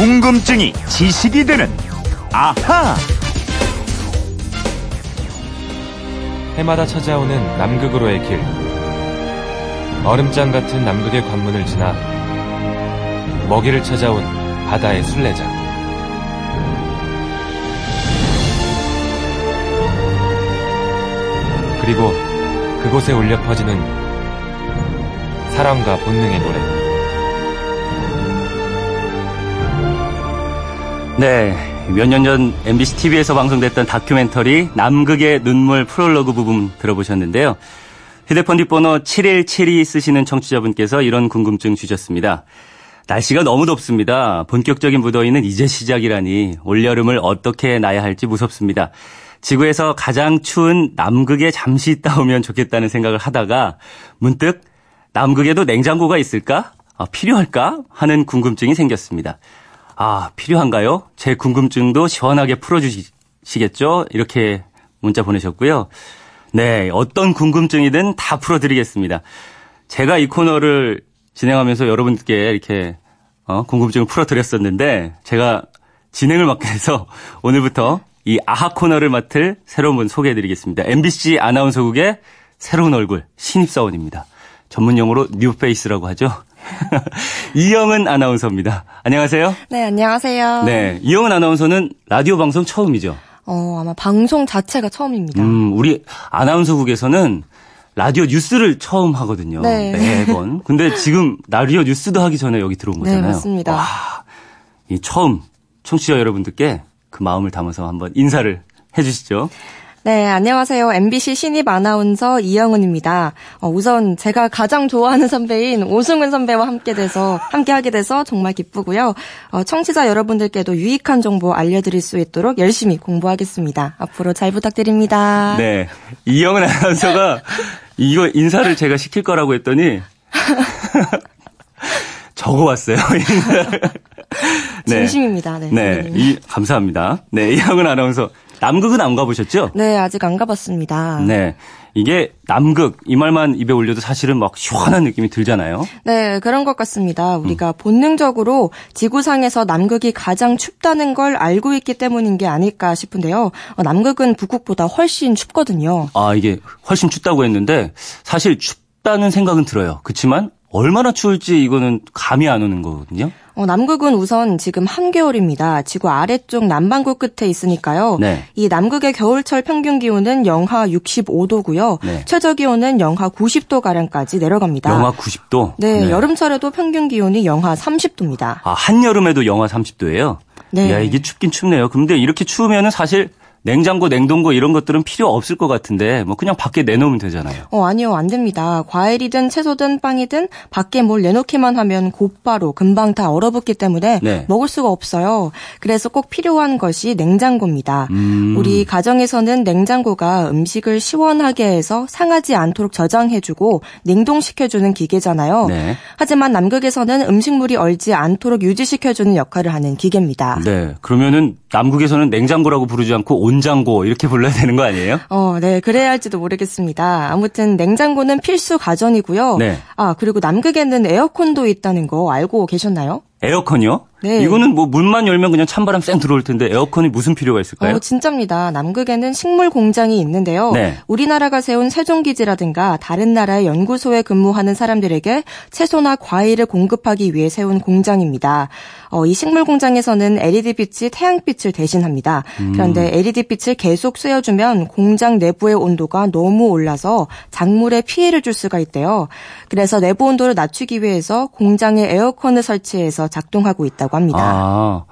궁금증이 지식이 되는 아하. 해마다 찾아오는 남극으로의 길. 얼음장 같은 남극의 관문을 지나 먹이를 찾아온 바다의 순례자. 그리고 그곳에 울려 퍼지는 사랑과 본능의 노래. 네, 몇 년 전 MBC TV에서 방송됐던 다큐멘터리 남극의 눈물 프롤로그 부분 들어보셨는데요. 휴대폰 뒷번호 7172 쓰시는 청취자분께서 이런 궁금증 주셨습니다. 날씨가 너무 덥습니다. 본격적인 무더위는 이제 시작이라니 올여름을 어떻게 나야 할지 무섭습니다. 지구에서 가장 추운 남극에 잠시 있다 오면 좋겠다는 생각을 하다가 문득 남극에도 냉장고가 있을까? 아, 필요할까? 하는 궁금증이 생겼습니다. 아, 필요한가요? 제 궁금증도 시원하게 풀어주시겠죠? 이렇게 문자 보내셨고요. 네, 어떤 궁금증이든 다 풀어드리겠습니다. 제가 이 코너를 진행하면서 여러분께 이렇게 어, 궁금증을 풀어드렸었는데 제가 진행을 맡게 돼서 오늘부터 이 아하 코너를 맡을 새로운 분 소개해드리겠습니다. MBC 아나운서국의 새로운 얼굴 신입사원입니다. 전문 용어로 new face라고 하죠. 이영은 아나운서입니다. 안녕하세요. 네, 안녕하세요. 네, 이영은 아나운서는 라디오 방송 처음이죠. 어, 아마 방송 자체가 처음입니다. 음, 우리 아나운서국에서는 라디오 뉴스를 처음 하거든요. 네. 매번. 근데 지금 라디오 뉴스도 하기 전에 여기 들어온 네, 거잖아요. 맞습니다. 와, 이 처음 청취자 여러분들께 그 마음을 담아서 한번 인사를 해주시죠. 네, 안녕하세요. MBC 신입 아나운서 이영은입니다. 어, 우선 제가 가장 좋아하는 선배인 오승훈 선배와 함께 돼서 함께 하게 돼서 정말 기쁘고요. 어, 청취자 여러분들께도 유익한 정보 알려드릴 수 있도록 열심히 공부하겠습니다. 앞으로 잘 부탁드립니다. 네. 이영은 아나운서가 이거 인사를 제가 시킬 거라고 했더니 적어왔어요. 인사를. 진심입니다. 네. 네. 이, 감사합니다. 네. 이영은 아나운서. 남극은 안 가보셨죠? 네, 아직 안 가봤습니다. 네. 이게 남극 이 말만 입에 올려도 사실은 막 시원한 느낌이 들잖아요. 네, 그런 것 같습니다. 음. 우리가 본능적으로 지구상에서 남극이 가장 춥다는 걸 알고 있기 때문인 게 아닐까 싶은데요. 어, 남극은 북극보다 훨씬 춥거든요. 아, 이게 훨씬 춥다고 했는데 사실 춥다는 생각은 들어요. 그렇지만 얼마나 추울지 이거는 감이 안 오는 거거든요. 어, 남극은 우선 지금 한겨울입니다. 지구 아래쪽 남반구 끝에 있으니까요. 네. 이 남극의 겨울철 평균 기온은 영하 65도고요. 네. 최저 기온은 영하 90도 가량까지 내려갑니다. 영하 90도. 네, 여름철에도 평균 기온이 영하 30도입니다. 아, 한여름에도 영하 30도예요? 네. 야, 이게 춥긴 춥네요. 근데 이렇게 추우면은 사실 냉장고, 냉동고 이런 것들은 필요 없을 것 같은데 뭐 그냥 밖에 내놓으면 되잖아요. 어, 아니요, 안 됩니다. 과일이든 채소든 빵이든 밖에 뭘 내놓기만 하면 곧바로 금방 다 얼어붙기 때문에 네. 먹을 수가 없어요. 그래서 꼭 필요한 것이 냉장고입니다. 음. 우리 가정에서는 냉장고가 음식을 시원하게 해서 상하지 않도록 저장해 주고 냉동시켜 주는 기계잖아요. 네. 하지만 남극에서는 음식물이 얼지 않도록 유지시켜 주는 역할을 하는 기계입니다. 네. 그러면은 남극에서는 냉장고라고 부르지 않고 온장고 이렇게 불러야 되는 거 아니에요? 어, 네, 그래야 할지도 모르겠습니다. 아무튼 냉장고는 필수 가전이고요. 네. 아, 그리고 남극에는 에어컨도 있다는 거 알고 계셨나요? 에어컨이요? 네. 이거는 뭐 문만 열면 그냥 찬바람 쌩 들어올 텐데 에어컨이 무슨 필요가 있을까요? 어, 진짜입니다. 남극에는 식물 공장이 있는데요. 네. 우리나라가 세운 세종기지라든가 다른 나라의 연구소에 근무하는 사람들에게 채소나 과일을 공급하기 위해 세운 공장입니다. 어, 이 식물 공장에서는 LED빛이 태양빛을 대신합니다. 음. 그런데 LED빛을 계속 쐬어주면 공장 내부의 온도가 너무 올라서 작물에 피해를 줄 수가 있대요. 그래서 내부 온도를 낮추기 위해서 공장에 에어컨을 설치해서 작동하고 있다고 합니다. 아.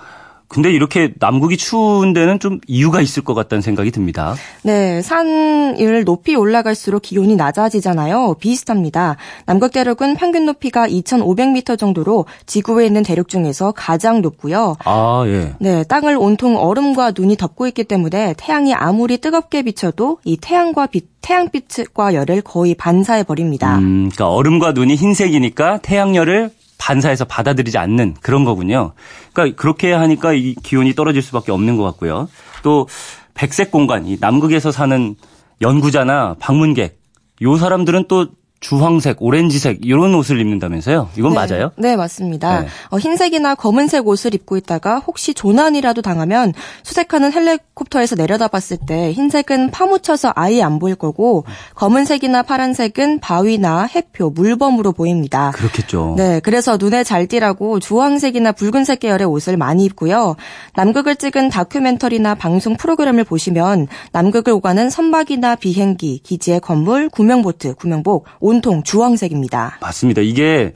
근데 이렇게 남극이 추운 데는 좀 이유가 있을 것 같다는 생각이 듭니다. 네, 산을 높이 올라갈수록 기온이 낮아지잖아요. 비슷합니다. 남극 대륙은 평균 높이가 2,500m 정도로 지구에 있는 대륙 중에서 가장 높고요. 아, 예. 네, 땅을 온통 얼음과 눈이 덮고 있기 때문에 태양이 아무리 뜨겁게 비춰도 이 태양과 빛, 태양빛과 열을 거의 반사해 버립니다. 음, 그러니까 얼음과 눈이 흰색이니까 태양열을 반사해서 받아들이지 않는 그런 거군요. 그러니까 그렇게 하니까 이 기온이 떨어질 수밖에 없는 것 같고요. 또 백색 공간, 이 남극에서 사는 연구자나 방문객, 요 사람들은 또 주황색, 오렌지색 이런 옷을 입는다면서요? 이건 네, 맞아요? 네, 맞습니다. 네. 어, 흰색이나 검은색 옷을 입고 있다가 혹시 조난이라도 당하면 수색하는 헬리콥터에서 내려다봤을 때 흰색은 파묻혀서 아예 안 보일 거고 검은색이나 파란색은 바위나 해표, 물범으로 보입니다. 그렇겠죠. 네, 그래서 눈에 잘 띄라고 주황색이나 붉은색 계열의 옷을 많이 입고요. 남극을 찍은 다큐멘터리나 방송 프로그램을 보시면 남극을 오가는 선박이나 비행기, 기지의 건물, 구명보트, 구명복 온통 주황색입니다. 맞습니다. 이게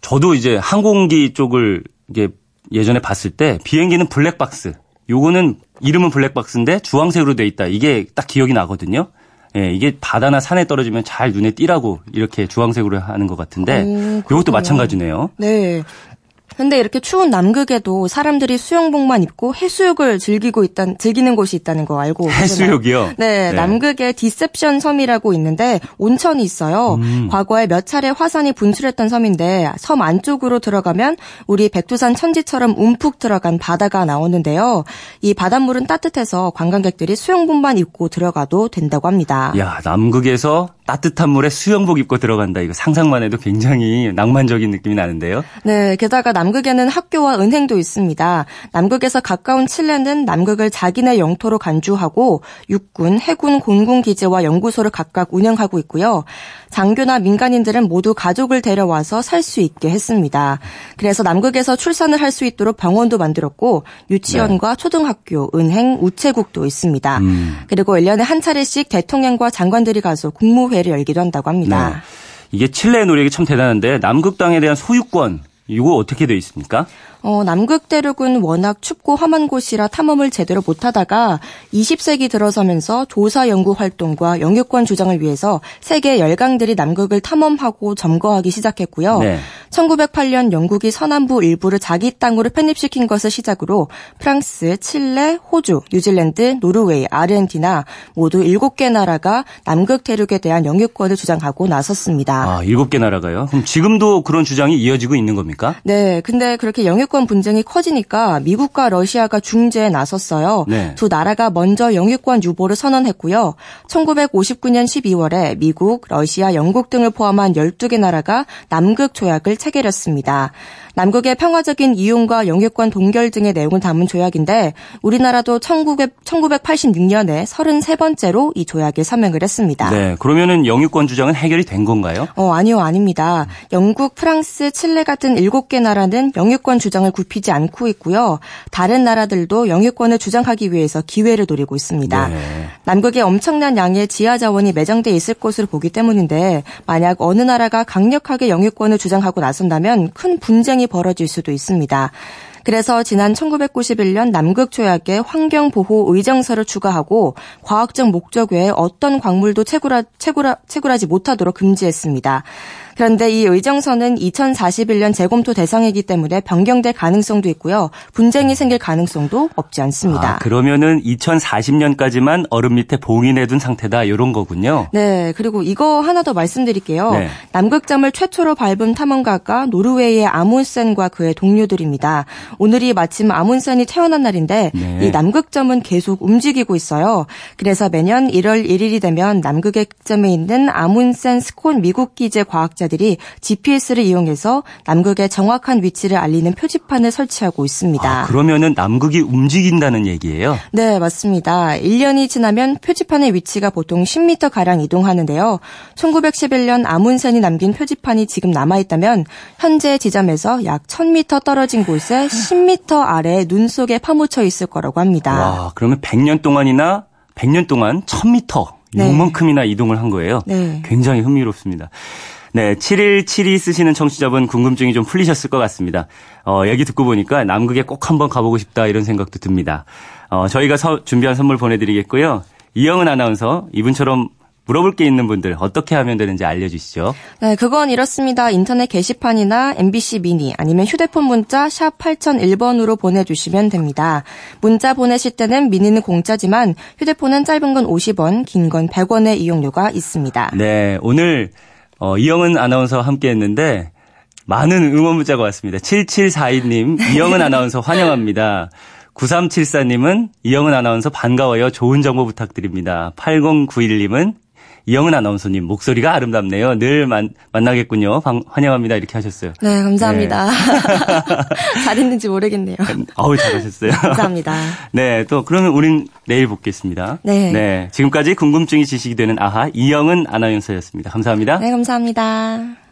저도 이제 항공기 쪽을 이게 예전에 봤을 때 비행기는 블랙박스. 요거는 이름은 블랙박스인데 주황색으로 돼 있다. 이게 딱 기억이 나거든요. 예, 이게 바다나 산에 떨어지면 잘 눈에 띄라고 이렇게 주황색으로 하는 것 같은데 오, 요것도 그렇군요. 마찬가지네요. 네. 근데 이렇게 추운 남극에도 사람들이 수영복만 입고 해수욕을 즐기고 있단 즐기는 곳이 있다는 거 알고? 해수욕이요? 네, 네. 남극에 디셉션 섬이라고 있는데 온천이 있어요. 음. 과거에 몇 차례 화산이 분출했던 섬인데 섬 안쪽으로 들어가면 우리 백두산 천지처럼 움푹 들어간 바다가 나오는데요. 이 바닷물은 따뜻해서 관광객들이 수영복만 입고 들어가도 된다고 합니다. 야, 남극에서 따뜻한 물에 수영복 입고 들어간다. 이거 상상만 해도 굉장히 낭만적인 느낌이 나는데요. 네, 게다가 남극에는 학교와 은행도 있습니다. 남극에서 가까운 칠레는 남극을 자기네 영토로 간주하고 육군, 해군, 공군 기지와 연구소를 각각 운영하고 있고요. 장교나 민간인들은 모두 가족을 데려와서 살 수 있게 했습니다. 그래서 남극에서 출산을 할 수 있도록 병원도 만들었고 유치원과 초등학교, 은행, 우체국도 있습니다. 음. 그리고 1년에 한 차례씩 대통령과 장관들이 가서 국무회 를 열기도 한다고 합니다. 네. 이게 칠레의 노력이 참 대단한데 남극 땅에 대한 소유권 이거 어떻게 돼 있습니까? 어, 남극 대륙은 워낙 춥고 험한 곳이라 탐험을 제대로 못하다가 20세기 들어서면서 조사 연구 활동과 영유권 주장을 위해서 세계 열강들이 남극을 탐험하고 점거하기 시작했고요. 네. 1908년 영국이 서남부 일부를 자기 땅으로 편입시킨 것을 시작으로 프랑스, 칠레, 호주, 뉴질랜드, 노르웨이, 아르헨티나 모두 7개 나라가 남극 대륙에 대한 영유권을 주장하고 나섰습니다. 아, 일곱 개 나라가요? 그럼 지금도 그런 주장이 이어지고 있는 겁니까? 네, 근데 그렇게 영유 권 분쟁이 커지니까 미국과 러시아가 중재에 나섰어요. 네. 두 나라가 먼저 영유권 유보를 선언했고요. 1959년 12월에 미국, 러시아, 영국 등을 포함한 12개 나라가 남극 조약을 체결했습니다. 남극의 평화적인 이용과 영유권 동결 등의 내용을 담은 조약인데 우리나라도 1900, 1986년에 33번째로 이 조약에 서명을 했습니다. 네. 그러면은 영유권 주장은 해결이 된 건가요? 어, 아니요, 아닙니다. 영국, 프랑스, 칠레 같은 7개 나라는 영유권 주장을 굽히지 않고 있고요. 다른 나라들도 영유권을 주장하기 위해서 기회를 노리고 있습니다. 네. 남극에 엄청난 양의 지하 자원이 매장돼 있을 것으로 보기 때문인데 만약 어느 나라가 강력하게 영유권을 주장하고 나선다면 큰 분쟁이 벌어질 수도 있습니다. 그래서 지난 1991년 남극 조약에 환경 보호 의정서를 추가하고 과학적 목적 외에 어떤 광물도 채굴하, 채굴하, 채굴하지 못하도록 금지했습니다. 그런데 이 의정서는 2041년 재검토 대상이기 때문에 변경될 가능성도 있고요. 분쟁이 생길 가능성도 없지 않습니다. 아, 그러면은 2040년까지만 얼음 밑에 봉인해둔 상태다 이런 거군요. 네, 그리고 이거 하나 더 말씀드릴게요. 네. 남극점을 최초로 밟은 탐험가가 노르웨이의 아문센과 그의 동료들입니다. 오늘이 마침 아문센이 태어난 날인데 네. 이 남극점은 계속 움직이고 있어요. 그래서 매년 1월 1일이 되면 남극의 점에 있는 아문센 스콘 미국 기재 과학자 들이 GPS를 이용해서 남극의 정확한 위치를 알리는 표지판을 설치하고 있습니다. 아, 그러면은 남극이 움직인다는 얘기예요. 네, 맞습니다. 1년이 지나면 표지판의 위치가 보통 10m 가량 이동하는데요. 1911년 아문센이 남긴 표지판이 지금 남아 있다면 현재 지점에서 약 1000m 떨어진 곳에 10m 아래 눈 속에 파묻혀 있을 거라고 합니다. 와, 그러면 100년 동안이나 100년 동안 1000m 네. 요만큼이나 이동을 한 거예요. 네. 굉장히 흥미롭습니다. 네, 7172 쓰시는 청취자분 궁금증이 좀 풀리셨을 것 같습니다. 어, 얘기 듣고 보니까 남극에 꼭 한번 가보고 싶다 이런 생각도 듭니다. 어, 저희가 서- 준비한 선물 보내드리겠고요. 이영은 아나운서 이분처럼 물어볼 게 있는 분들 어떻게 하면 되는지 알려주시죠. 네, 그건 이렇습니다. 인터넷 게시판이나 MBC 미니 아니면 휴대폰 문자 샵 8001번으로 보내주시면 됩니다. 문자 보내실 때는 미니는 공짜지만 휴대폰은 짧은 건 50원, 긴 건 100원의 이용료가 있습니다. 네, 오늘 어, 이영은 아나운서와 함께 했는데 많은 응원 문자가 왔습니다. 7742님, 이영은 아나운서 환영합니다. 9374님은 이영은 아나운서 반가워요. 좋은 정보 부탁드립니다. 8091님은 이영은 아나운서님 목소리가 아름답네요. 늘 만, 만나겠군요. 방, 환영합니다. 이렇게 하셨어요. 네, 감사합니다. 잘했는지 모르겠네요. 어우 잘하셨어요. 감사합니다. 네, 또 그러면 우린 내일 뵙겠습니다. 네. 지금까지 궁금증이 지식이 되는 아하 이영은 아나운서였습니다. 감사합니다. 네, 감사합니다.